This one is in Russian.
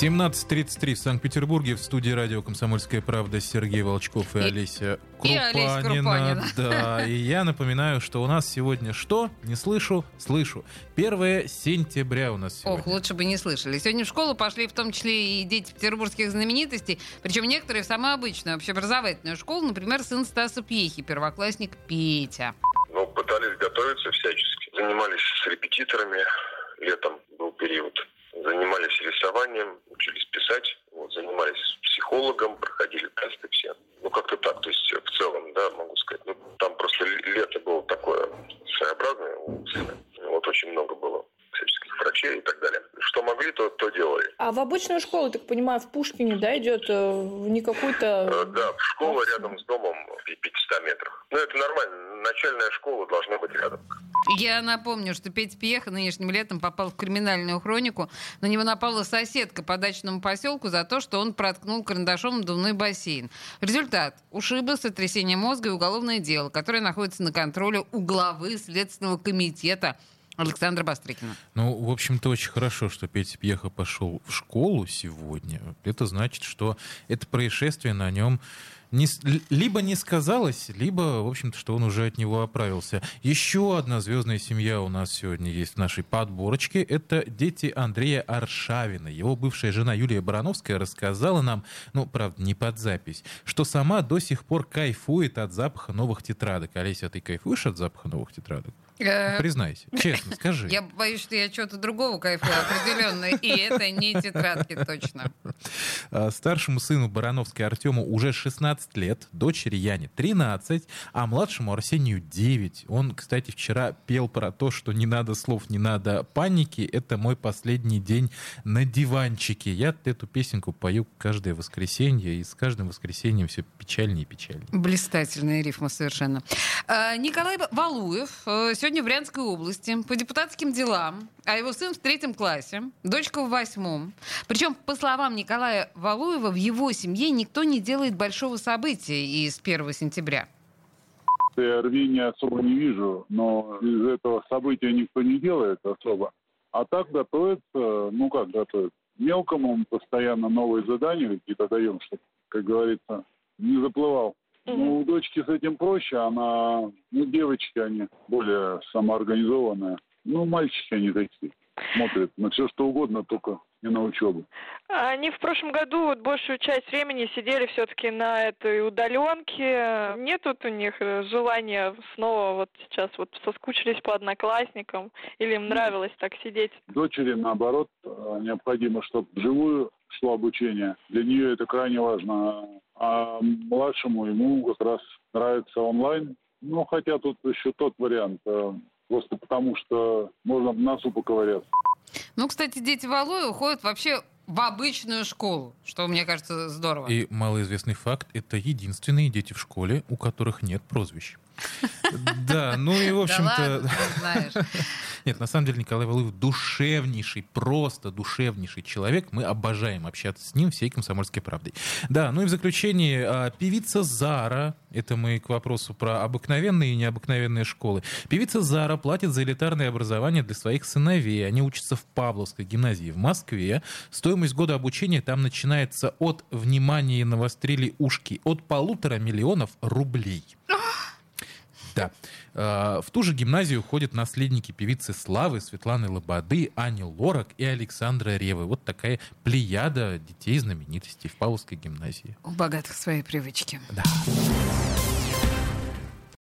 17.33 в Санкт-Петербурге в студии радио «Комсомольская правда» Сергей Волчков и, И- Олеся и Олеся Крупанина. Да, и я напоминаю, что у нас сегодня что? Не слышу? Слышу. 1 сентября у нас сегодня. Ох, лучше бы не слышали. Сегодня в школу пошли в том числе и дети петербургских знаменитостей, причем некоторые в самую обычную общеобразовательную школу, например, сын Стаса Пьехи, первоклассник Петя. Ну, пытались готовиться всячески. Занимались с репетиторами. Летом был период. Занимались рисованием, учились писать. Вот, занимались с психологом, проходили тесты все. Ну, как-то так. То есть, в целом, да, могу сказать. Ну, там просто лето было такое своеобразное. Вот очень много было всяческих врачей и так далее. Могли, то, то делали. А в обычную школу, так понимаю, в Пушкине, да, идет э, в не Э, какую-то... Да, школа Максимум. рядом с домом в 500 метрах. Ну, это нормально. Начальная школа должна быть рядом. Я напомню, что Петя Пьеха нынешним летом попал в криминальную хронику. На него напала соседка по дачному поселку за то, что он проткнул карандашом надувной бассейн. Результат. Ушибы, сотрясение мозга и уголовное дело, которое находится на контроле у главы Следственного комитета Александра Бастрыкина. Ну, в общем-то, очень хорошо, что Петя Пьеха пошел в школу сегодня. Это значит, что это происшествие на нем не либо не сказалось, либо, в общем-то, что он уже от него оправился. Еще одна звездная семья у нас сегодня есть в нашей подборочке. Это дети Андрея Аршавина. Его бывшая жена Юлия Барановская рассказала нам, ну, правда, не под запись, что сама до сих пор кайфует от запаха новых тетрадок. Олеся, ты кайфуешь от запаха новых тетрадок? Э, Признайся, честно, скажи. Я боюсь, что я чего-то другого кайфую определенно, и это не тетрадки точно. А, Старшему сыну Барановской Артему уже 16 лет, дочери Яне 13, а младшему Арсению 9. Он, кстати, вчера пел про то, что не надо слов, не надо паники. Это мой последний день на диванчике. Я эту песенку пою каждое воскресенье, и с каждым воскресеньем все печальнее и печальнее. Блистательная рифма совершенно. А, Николай Валуев э, сегодня в Брянской области по депутатским делам, а его сын в третьем классе, дочка в восьмом. Причем, по словам Николая Валуева, в его семье никто не делает большого события из 1 сентября. Я рвения особо не вижу, но из этого события никто не делает особо. А так готовится, ну как готовится, мелкому мы постоянно новые задания какие-то даем, чтобы, как говорится, не заплывал. Ну, у дочки с этим проще, она, ну, девочки они более самоорганизованные. Ну, мальчики они такие, смотрят на все что угодно, только не на учебу. Они в прошлом году вот большую часть времени сидели все-таки на этой удаленке. Нет вот у них э, желания снова вот сейчас вот соскучились по одноклассникам или им нравилось так сидеть. Дочери, наоборот, э, необходимо, чтобы вживую шло обучение. Для нее это крайне важно. А младшему ему как раз нравится онлайн. Ну, хотя тут еще тот вариант. э, Просто потому, что можно в носу поковыряться. Ну, кстати, дети Валуева ходят вообще в обычную школу, что, мне кажется, здорово. И малоизвестный факт, это единственные дети в школе, у которых нет прозвищ. Да, ну и, в общем-то... Нет, на самом деле Николай Валуев душевнейший, просто душевнейший человек. Мы обожаем общаться с ним всей комсомольской правдой. Да, ну и в заключение, а, певица Зара, это мы к вопросу про обыкновенные и необыкновенные школы. Певица Зара платит за элитарное образование для своих сыновей. Они учатся в Павловской гимназии в Москве. Стоимость года обучения там начинается от, внимания навострили ушки, от полутора миллионов рублей. Да. Э, В ту же гимназию ходят наследники певицы Славы, Светланы Лободы, Ани Лорак и Александра Ревы. Вот такая плеяда детей знаменитостей в Павловской гимназии. У богатых свои привычки. Да.